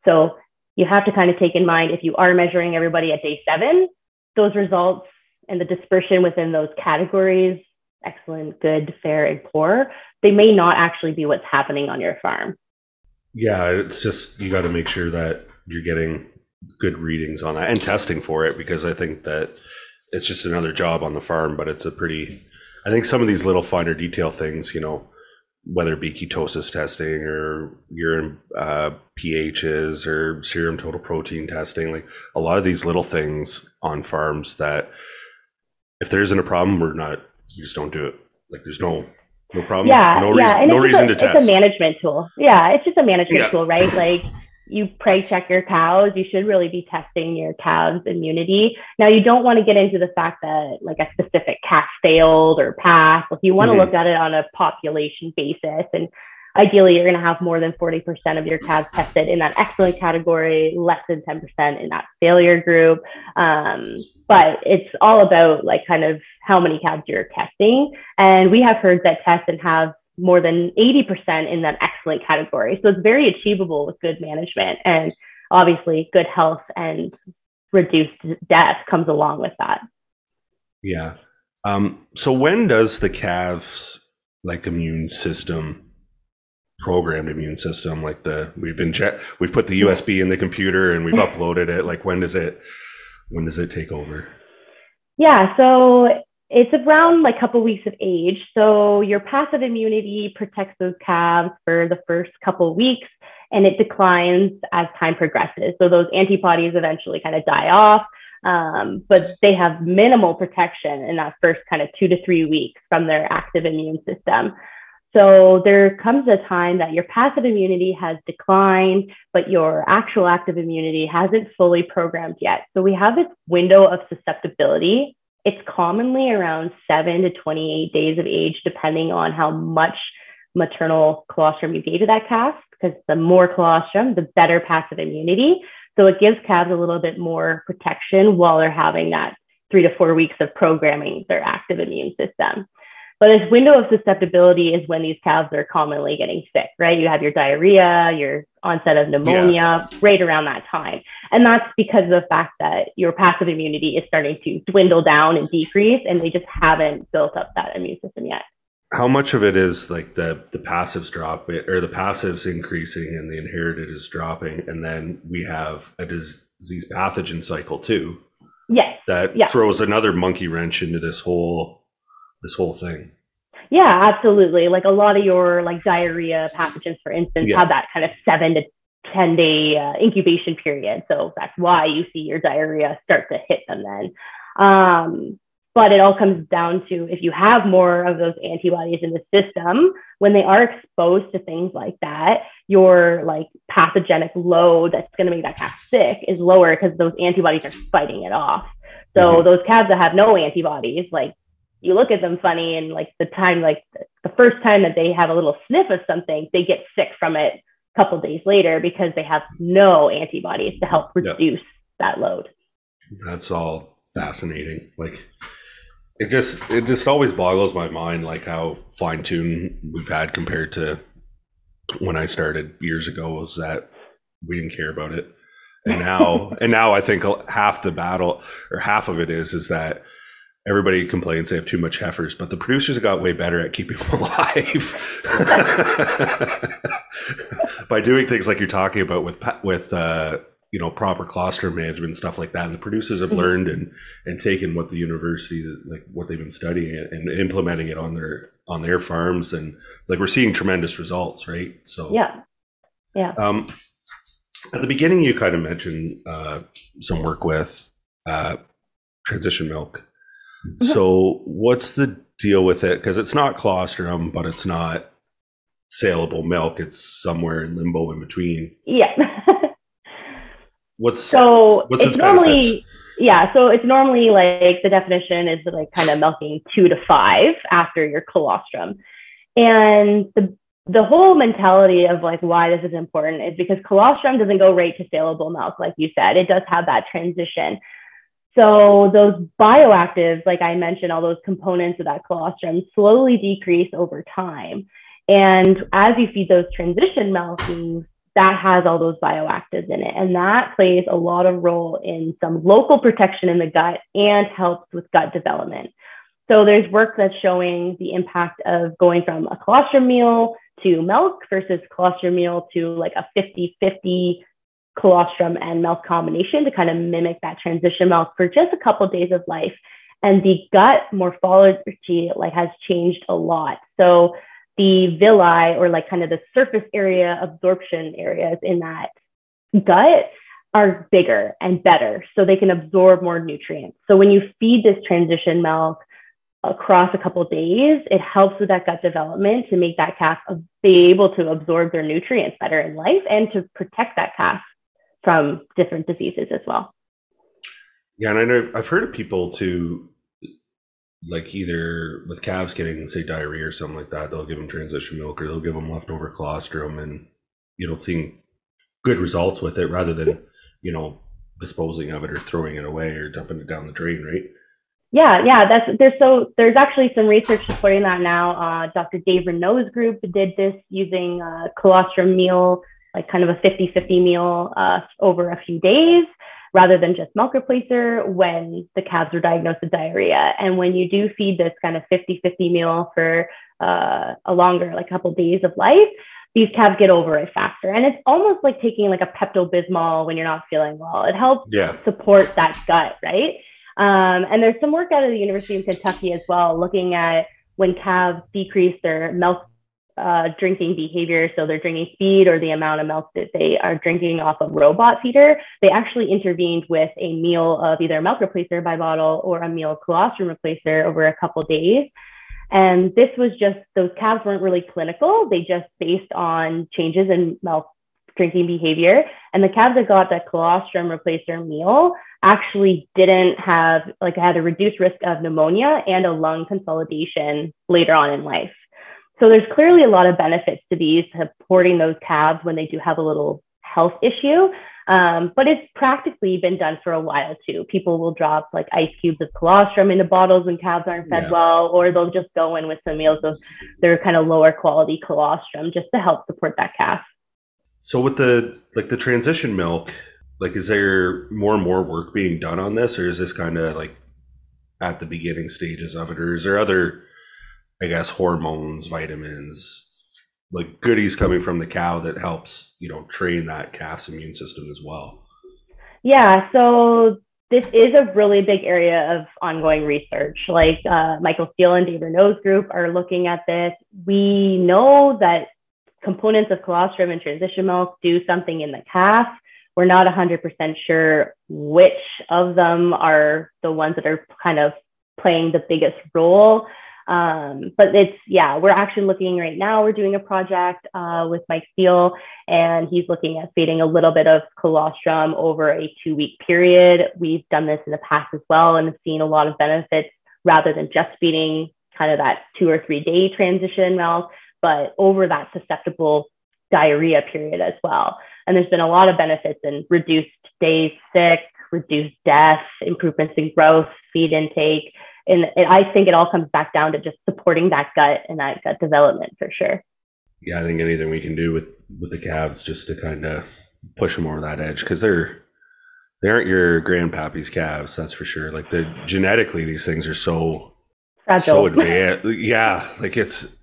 So you have to kind of take in mind if you are measuring everybody at day seven, those results and the dispersion within those categories excellent, good, fair, and poor they may not actually be what's happening on your farm. Yeah, it's just you got to make sure that you're getting good readings on that and testing for it because I think that it's just another job on the farm, but it's a pretty I think some of these little finer detail things, you know, whether it be ketosis testing or urine uh, pHs or serum total protein testing, like a lot of these little things on farms that if there isn't a problem, we're not, you just don't do it. Like there's no, no problem. Yeah. No, yeah. reason, and no it's reason a, to test. It's a management tool. Yeah. It's just a management Yeah. tool, right? Like you preg check your cows. You should really be testing your calves' immunity. Now, you don't want to get into the fact that like a specific calf failed or passed. Like you want Mhm. to look at it on a population basis. And ideally, you're going to have more than 40% of your calves tested in that excellent category, less than 10% in that failure group. Um, but it's all about like kind of how many calves you're testing. And we have herds that test and have more than 80% in that excellent category. So it's very achievable with good management and obviously good health and reduced death comes along with that. Yeah. Um, so when does the calves like immune system programmed immune system like the we've been check we've put the USB in the computer and we've uploaded it like when does it when does it take over? Yeah, so it's around like a couple weeks of age. So your passive immunity protects those calves for the first couple weeks and it declines as time progresses. So those antibodies eventually kind of die off, um, but they have minimal protection in that first kind of two to three weeks from their active immune system. So there comes a time that your passive immunity has declined, but your actual active immunity hasn't fully programmed yet. So we have this window of susceptibility. It's commonly around seven to 28 days of age, depending on how much maternal colostrum you gave to that calf, because the more colostrum, the better passive immunity. So it gives calves a little bit more protection while they're having that three to four weeks of programming their active immune system. But this window of susceptibility is when these calves are commonly getting sick, right? You have your diarrhea, your onset of pneumonia right around that time. And that's because of the fact that your passive immunity is starting to dwindle down and decrease, and they just haven't built up that immune system yet. How much of it is like the the passives drop it or the passives increasing and the inherited is dropping and then we have a disease pathogen cycle too Yes. that Yeah. throws another monkey wrench into this whole this whole thing. Yeah, absolutely. Like a lot of your like diarrhea pathogens, for instance, Yeah. have that kind of seven to 10 day uh, incubation period. So that's why you see your diarrhea start to hit them then. Um, but it all comes down to if you have more of those antibodies in the system, when they are exposed to things like that, your like pathogenic load that's going to make that calf sick is lower because those antibodies are fighting it off. So Mhm. those calves that have no antibodies, like you look at them funny and like the time like the first time that they have a little sniff of something they get sick from it a couple days later because they have no antibodies to help Yeah. reduce that load That's all fascinating. Like it just it just always boggles my mind like how fine tuned we've had compared to when I started years ago was that we didn't care about it. And now and now I think half the battle or half of it is is that everybody complains they have too much heifers, but the producers got way better at keeping them alive by doing things like you're talking about with with uh, you know proper cluster management and stuff like that. And the producers have Mhm. learned and and taken what the university like what they've been studying and, and implementing it on their on their farms, and like we're seeing tremendous results, right? So yeah yeah um, at the beginning, you kind of mentioned uh, some work with uh, transition milk. So, what's the deal with it? Because it's not colostrum, but it's not saleable milk. It's somewhere in limbo in between. yeah What's so What's it's its normally benefits? yeah so it's normally like the definition is like kind of milking two to five after your colostrum and the the whole mentality of like why this is important is because colostrum doesn't go right to saleable milk like you said it does have that transition so those bioactives like i mentioned all those components of that colostrum slowly decrease over time and as you feed those transition milkings that has all those bioactives in it. And that plays a lot of role in some local protection in the gut and helps with gut development. So there's work that's showing the impact of going from a colostrum meal to milk versus colostrum meal to like a 50 50 colostrum and milk combination to kind of mimic that transition milk for just a couple of days of life. And the gut morphology like has changed a lot. So the villi or like kind of the surface area absorption areas in that gut are bigger and better so they can absorb more nutrients. So when you feed this transition milk across a couple days, it helps with that gut development to make that calf be able to absorb their nutrients better in life and to protect that calf from different diseases as well. Yeah, and I know I've heard of people to like either with calves getting say diarrhea or something like that, they'll give them transition milk or they'll give them leftover colostrum, and you know, seeing good results with it rather than you know disposing of it or throwing it away or dumping it down the drain, right? Yeah, yeah, that's there's so there's actually some research supporting that now. Uh, Dr. Dave Renaud's group did this using uh, colostrum meal, like kind of a 50-50 meal uh, over a few days rather than just milk replacer when the calves are diagnosed with diarrhea. And when you do feed this kind of 50-50 meal for uh, a longer, like a couple days of life, these calves get over it faster. And it's almost like taking like a Pepto-Bismol when you're not feeling well. It helps yeah. support that gut, right? Um, and there's some work out of the University of Kentucky as well, looking at when calves decrease their milk uh, drinking behavior, so their drinking speed or the amount of milk that they are drinking off a robot feeder, they actually intervened with a meal of either a milk replacer by bottle or a meal colostrum replacer over a couple days. And this was just, those calves weren't really clinical. They just based on changes in milk drinking behavior. And the calves that got that colostrum replacer meal actually didn't have, like, had a reduced risk of pneumonia and a lung consolidation later on in life. So there's clearly a lot of benefits to these supporting those calves when they do have a little health issue. Um, but it's practically been done for a while too. People will drop like ice cubes of colostrum into bottles when calves aren't fed yeah. well, or they'll just go in with some meals of their kind of lower quality colostrum just to help support that calf. So with the like the transition milk, like is there more and more work being done on this, or is this kind of like at the beginning stages of it, or is there other I guess hormones, vitamins, like goodies coming from the cow that helps, you know, train that calf's immune system as well. Yeah, so this is a really big area of ongoing research. Like uh, Michael Steele and Dave Renaud's group are looking at this. We know that components of colostrum and transition milk do something in the calf. We're not 100% sure which of them are the ones that are kind of playing the biggest role. Um, but it's, yeah, we're actually looking right now. We're doing a project uh, with Mike Steele, and he's looking at feeding a little bit of colostrum over a two week period. We've done this in the past as well and have seen a lot of benefits rather than just feeding kind of that two or three day transition milk, but over that susceptible diarrhea period as well. And there's been a lot of benefits in reduced days sick, reduced death, improvements in growth, feed intake, and, and I think it all comes back down to just supporting that gut and that gut development for sure. Yeah, I think anything we can do with with the calves just to kind of push them over that edge because they're they aren't your grandpappy's calves, that's for sure. Like the genetically, these things are so Fragile. so advanced. yeah, like it's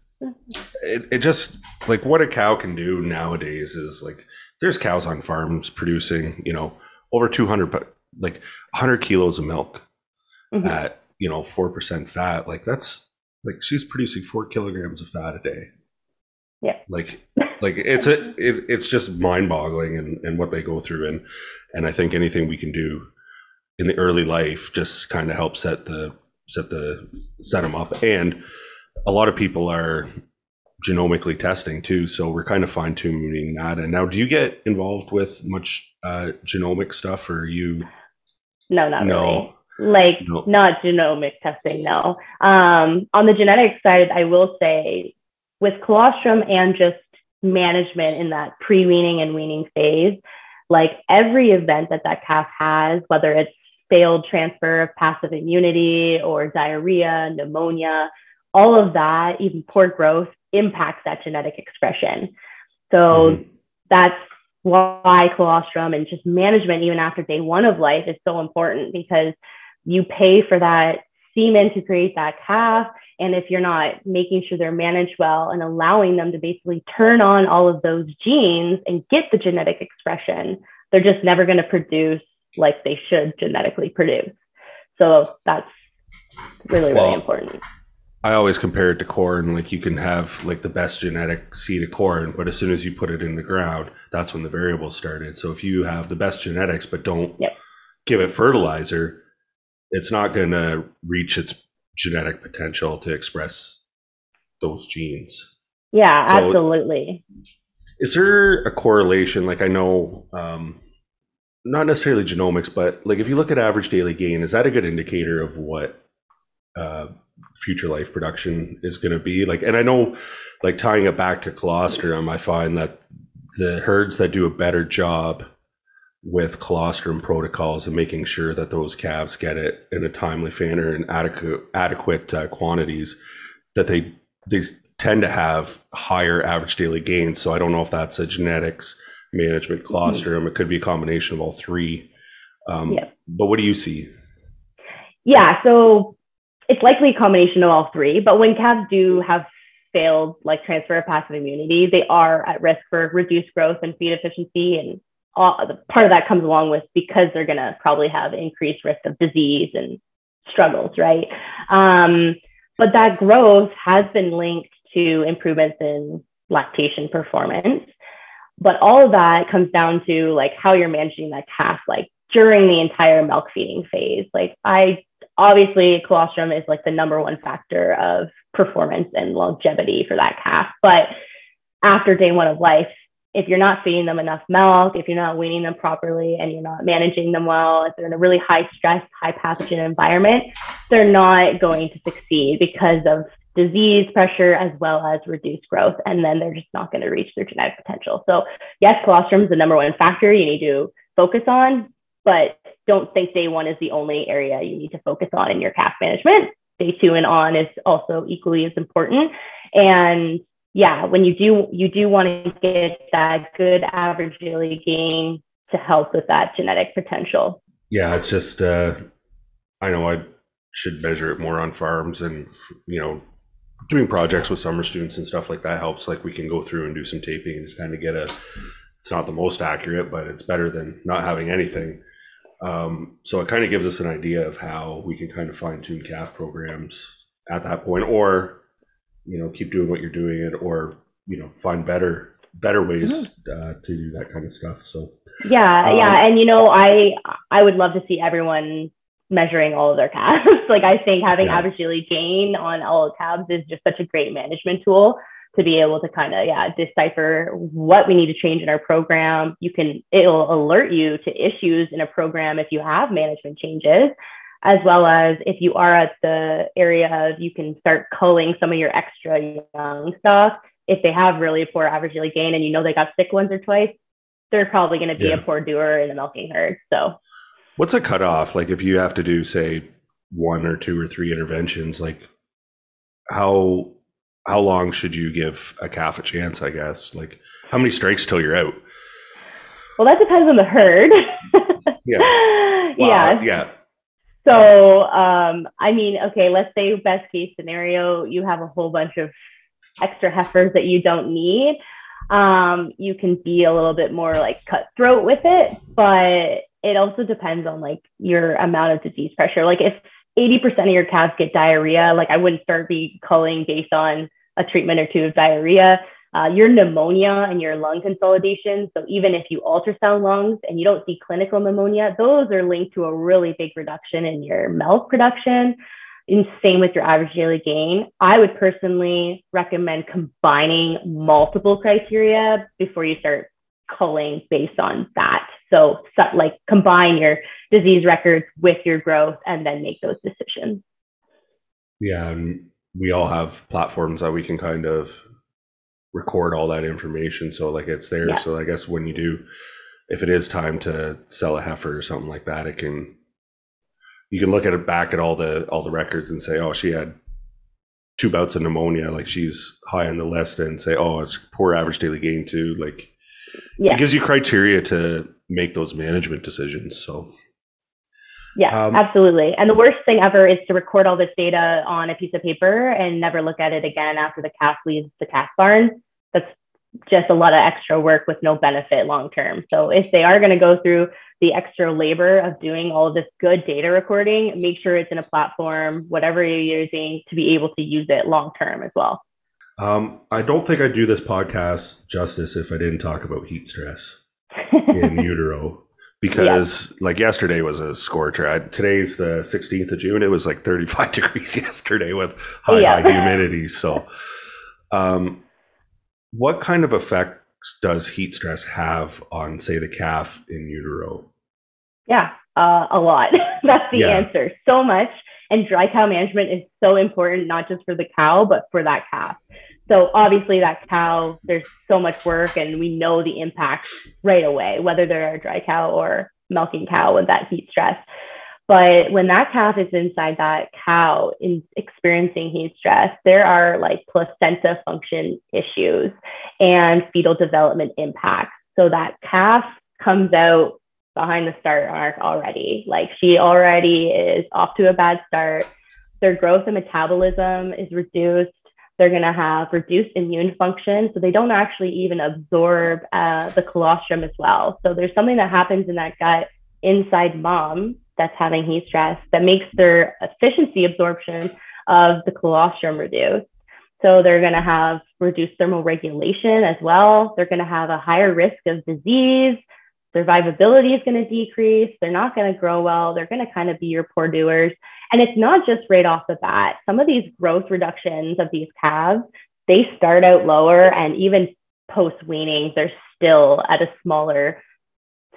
it, it just like what a cow can do nowadays is like there's cows on farms producing you know over 200 like 100 kilos of milk mm-hmm. at you know, 4% fat, like that's like she's producing four kilograms of fat a day. Yeah. Like, like it's a, it, it's just mind boggling and, and what they go through. And, and I think anything we can do in the early life just kind of help set the, set the, set them up. And a lot of people are genomically testing too. So we're kind of fine tuning that. And now do you get involved with much uh, genomic stuff or you? No, not no. Really like no. not genomic testing no um, on the genetic side i will say with colostrum and just management in that pre-weaning and weaning phase like every event that that calf has whether it's failed transfer of passive immunity or diarrhea pneumonia all of that even poor growth impacts that genetic expression so mm-hmm. that's why colostrum and just management, even after day one of life, is so important because you pay for that semen to create that calf. And if you're not making sure they're managed well and allowing them to basically turn on all of those genes and get the genetic expression, they're just never going to produce like they should genetically produce. So that's really, really well, important. I always compare it to corn. Like you can have like the best genetic seed of corn, but as soon as you put it in the ground, that's when the variables started. So if you have the best genetics but don't yep. give it fertilizer, it's not going to reach its genetic potential to express those genes. Yeah, so absolutely. Is there a correlation? Like I know, um, not necessarily genomics, but like if you look at average daily gain, is that a good indicator of what uh, future life production is going to be like and i know like tying it back to colostrum i find that the herds that do a better job with colostrum protocols and making sure that those calves get it in a timely manner and adequate adequate uh, quantities that they they tend to have higher average daily gains so i don't know if that's a genetics management mm-hmm. colostrum mm-hmm. it could be a combination of all three um, yeah. but what do you see yeah so it's likely a combination of all three, but when calves do have failed like transfer of passive immunity, they are at risk for reduced growth and feed efficiency. And all, part of that comes along with because they're going to probably have increased risk of disease and struggles, right? Um, but that growth has been linked to improvements in lactation performance. But all of that comes down to like how you're managing that calf, like during the entire milk feeding phase. Like I obviously colostrum is like the number one factor of performance and longevity for that calf. But after day one of life, if you're not feeding them enough milk, if you're not weaning them properly and you're not managing them well, if they're in a really high stress, high pathogen environment, they're not going to succeed because of disease pressure as well as reduced growth. And then they're just not going to reach their genetic potential. So, yes, colostrum is the number one factor you need to focus on, but don't think day one is the only area you need to focus on in your calf management. Day two and on is also equally as important. And yeah, when you do, you do want to get that good average daily gain to help with that genetic potential. Yeah, it's just, uh, I know I should measure it more on farms and, you know, doing projects with summer students and stuff like that helps. Like we can go through and do some taping and just kind of get a, it's not the most accurate, but it's better than not having anything. Um, so it kind of gives us an idea of how we can kind of fine tune calf programs at that point, or you know, keep doing what you're doing it, or you know, find better better ways mm-hmm. uh, to do that kind of stuff. So yeah, um, yeah, and you know, I I would love to see everyone measuring all of their calves. like I think having yeah. average daily gain on all calves is just such a great management tool to be able to kind of yeah decipher what we need to change in our program you can it'll alert you to issues in a program if you have management changes as well as if you are at the area of you can start culling some of your extra young stock. if they have really poor average daily gain and you know they got sick once or twice they're probably going to be yeah. a poor doer in the milking herd so what's a cutoff like if you have to do say one or two or three interventions like how how long should you give a calf a chance? I guess like how many strikes till you're out? Well, that depends on the herd. yeah. Yeah. Yeah. So, um, I mean, okay, let's say best case scenario, you have a whole bunch of extra heifers that you don't need. Um, you can be a little bit more like cutthroat with it, but it also depends on like your amount of disease pressure. Like if 80% of your calves get diarrhea. Like I wouldn't start be culling based on a treatment or two of diarrhea. Uh, your pneumonia and your lung consolidation. So even if you ultrasound lungs and you don't see clinical pneumonia, those are linked to a really big reduction in your milk production. And same with your average daily gain. I would personally recommend combining multiple criteria before you start culling based on that. So, like combine your disease records with your growth and then make those decisions. Yeah, we all have platforms that we can kind of record all that information so like it's there. Yeah. So I guess when you do if it is time to sell a heifer or something like that, it can you can look at it back at all the all the records and say, oh, she had two bouts of pneumonia, like she's high on the list, and say, oh, it's poor average daily gain too. Like yeah. it gives you criteria to make those management decisions. So yeah, um, absolutely. And the worst thing ever is to record all this data on a piece of paper and never look at it again after the calf leaves the calf barn. That's just a lot of extra work with no benefit long term. So if they are going to go through the extra labor of doing all of this good data recording, make sure it's in a platform, whatever you're using, to be able to use it long term as well. Um, I don't think I'd do this podcast justice if I didn't talk about heat stress in utero because yeah. like yesterday was a scorcher. I, today's the 16th of June. It was like 35 degrees yesterday with high, yeah. high humidity. So, um, what kind of effect does heat stress have on, say, the calf in utero? Yeah, uh, a lot. That's the yeah. answer. So much. And dry cow management is so important, not just for the cow, but for that calf. So obviously that cow, there's so much work and we know the impact right away, whether they're a dry cow or milking cow with that heat stress. But when that calf is inside that cow in experiencing heat stress, there are like placenta function issues and fetal development impacts. So that calf comes out behind the start arc already. Like she already is off to a bad start. Their growth and metabolism is reduced they're going to have reduced immune function. So they don't actually even absorb uh, the colostrum as well. So there's something that happens in that gut inside mom that's having heat stress that makes their efficiency absorption of the colostrum reduced. So they're going to have reduced thermal regulation as well. They're going to have a higher risk of disease. Survivability is going to decrease. They're not going to grow well. They're going to kind of be your poor doers. And it's not just right off the bat. Some of these growth reductions of these calves, they start out lower and even post weaning, they're still at a smaller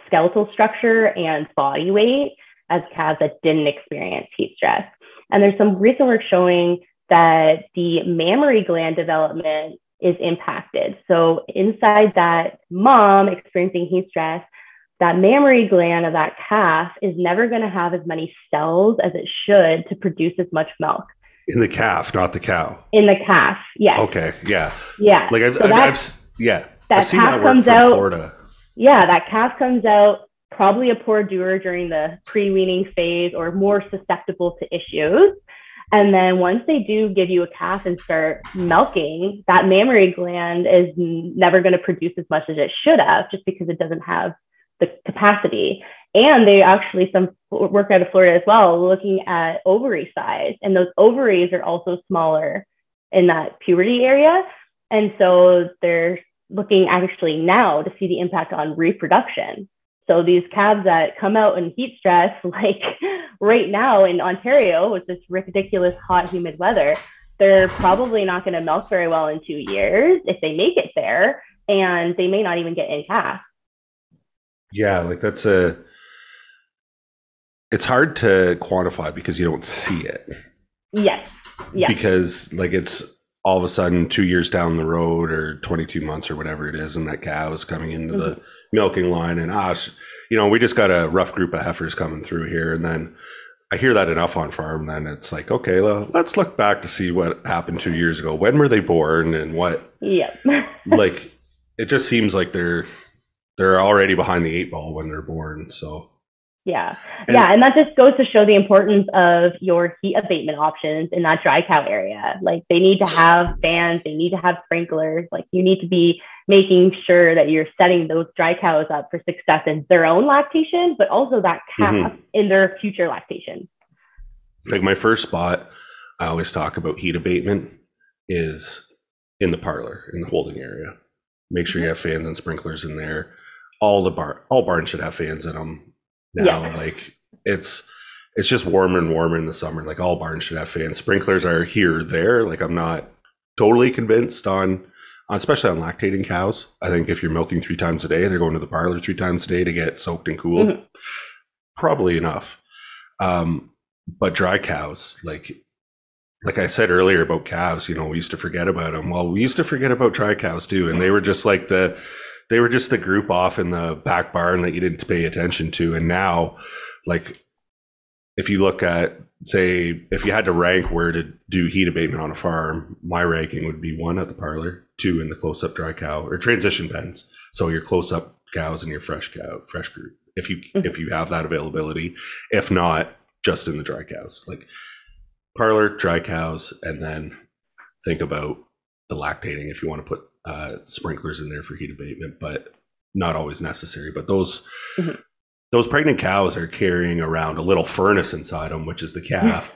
skeletal structure and body weight as calves that didn't experience heat stress. And there's some recent work showing that the mammary gland development is impacted. So inside that mom experiencing heat stress, that mammary gland of that calf is never going to have as many cells as it should to produce as much milk. In the calf, not the cow. In the calf, yeah. Okay, yeah. Yeah. Like I've, so I've, I've yeah, that I've seen that work from out, Florida. Yeah, that calf comes out probably a poor doer during the pre-weaning phase or more susceptible to issues. And then once they do give you a calf and start milking, that mammary gland is never going to produce as much as it should have just because it doesn't have the capacity. And they actually some work out of Florida as well, looking at ovary size, and those ovaries are also smaller in that puberty area. And so they're looking actually now to see the impact on reproduction. So these calves that come out in heat stress, like right now in Ontario with this ridiculous hot, humid weather, they're probably not going to milk very well in two years if they make it there, and they may not even get in calf. Yeah, like that's a it's hard to quantify because you don't see it. Yes. Yeah. Because like it's all of a sudden two years down the road or 22 months or whatever it is and that cow is coming into mm-hmm. the milking line and ah you know we just got a rough group of heifers coming through here and then i hear that enough on farm then it's like okay well, let's look back to see what happened two years ago when were they born and what yeah like it just seems like they're they're already behind the eight ball when they're born. So yeah. And, yeah. And that just goes to show the importance of your heat abatement options in that dry cow area. Like they need to have fans, they need to have sprinklers. Like you need to be making sure that you're setting those dry cows up for success in their own lactation, but also that calf mm-hmm. in their future lactation. Like my first spot, I always talk about heat abatement is in the parlor, in the holding area. Make sure you have fans and sprinklers in there all the bar all barns should have fans in them now. Yeah. Like it's it's just warmer and warmer in the summer. Like all barns should have fans. Sprinklers are here there. Like I'm not totally convinced on, on especially on lactating cows. I think if you're milking three times a day, they're going to the parlor three times a day to get soaked and cooled. Mm-hmm. Probably enough. Um, but dry cows, like like I said earlier about calves, you know, we used to forget about them. Well, we used to forget about dry cows too, and they were just like the they were just the group off in the back barn that you didn't pay attention to. And now, like, if you look at, say, if you had to rank where to do heat abatement on a farm, my ranking would be one at the parlor, two in the close up dry cow or transition pens. So your close up cows and your fresh cow, fresh group, if you Mhm. if you have that availability. If not, just in the dry cows, like parlor dry cows, and then think about the lactating if you want to put uh, sprinklers in there for heat abatement, but not always necessary. But those Mhm. those pregnant cows are carrying around a little furnace inside them, which is the calf.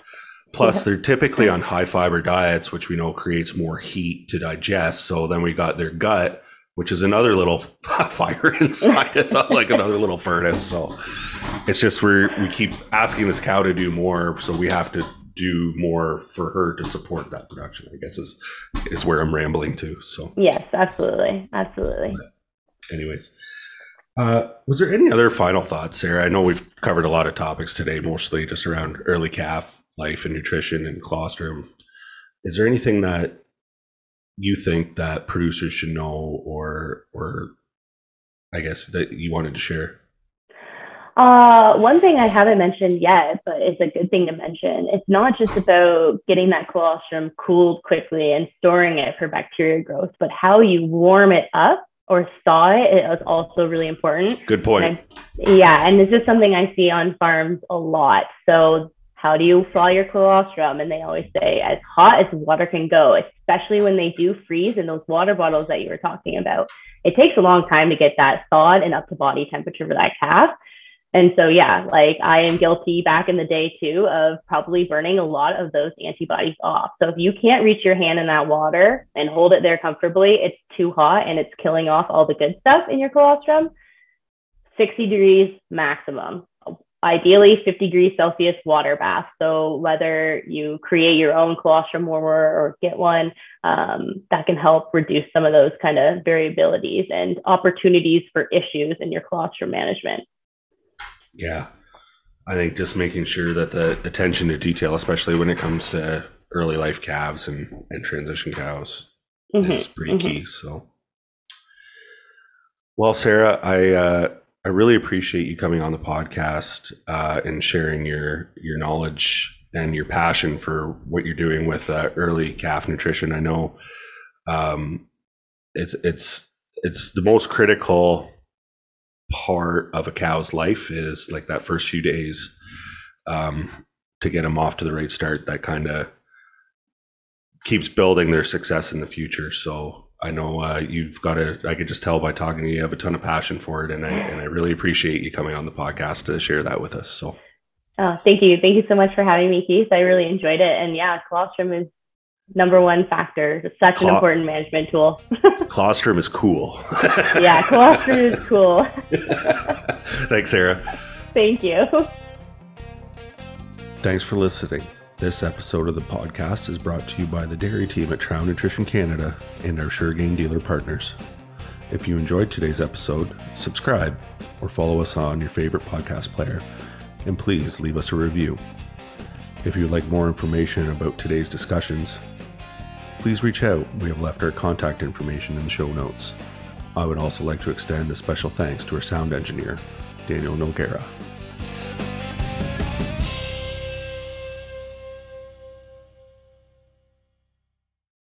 Plus, Yeah. they're typically on high fiber diets, which we know creates more heat to digest. So then we got their gut, which is another little fire inside it, like another little furnace. So it's just we we keep asking this cow to do more, so we have to do more for her to support that production. I guess is is where I'm rambling to. So, Yes, absolutely. Absolutely. anyways. Uh, was there any other final thoughts, Sarah? I know we've covered a lot of topics today, mostly just around early calf life and nutrition and colostrum. Is there anything that you think that producers should know, or or I guess that you wanted to share? Uh, one thing I haven't mentioned yet, but it's a good thing to mention. It's not just about getting that colostrum cooled quickly and storing it for bacteria growth, but how you warm it up or thaw it is also really important. Good point. And I- yeah, and this is something I see on farms a lot. So, how do you thaw your colostrum? And they always say as hot as water can go, especially when they do freeze in those water bottles that you were talking about. It takes a long time to get that thawed and up to body temperature for that calf. And so, yeah, like I am guilty back in the day too of probably burning a lot of those antibodies off. So if you can't reach your hand in that water and hold it there comfortably, it's too hot and it's killing off all the good stuff in your colostrum. 60 degrees maximum. Ideally, 50 degrees Celsius water bath. So whether you create your own colostrum warmer or get one, um, that can help reduce some of those kind of variabilities and opportunities for issues in your colostrum management. Yeah. I think just making sure that the attention to detail, especially when it comes to early life calves and, and transition cows, Mhm, is pretty mhm. key. So, well, Sarah, I uh, I really appreciate you coming on the podcast uh, and sharing your your knowledge and your passion for what you're doing with uh, early calf nutrition. I know um, it's it's it's the most critical part of a cow's life is like that first few days um, to get them off to the right start. That kind of keeps building their success in the future. So I know uh, you've got a. I could just tell by talking to you, you have a ton of passion for it, and I and I really appreciate you coming on the podcast to share that with us. So Oh, thank you. Thank you so much for having me, Keith. I really enjoyed it. And yeah, colostrum is number one factor. It's such an important management tool. colostrum is cool. yeah, colostrum is cool. Thanks, Sarah. Thank you. Thanks for listening. This episode of the podcast is brought to you by the dairy team at Trouw Nutrition Canada and our SureGain dealer partners. If you enjoyed today's episode, subscribe or follow us on your favorite podcast player, and please leave us a review. If you'd like more information about today's discussions, please reach out. We have left our contact information in the show notes. I would also like to extend a special thanks to our sound engineer, Daniel Noguera.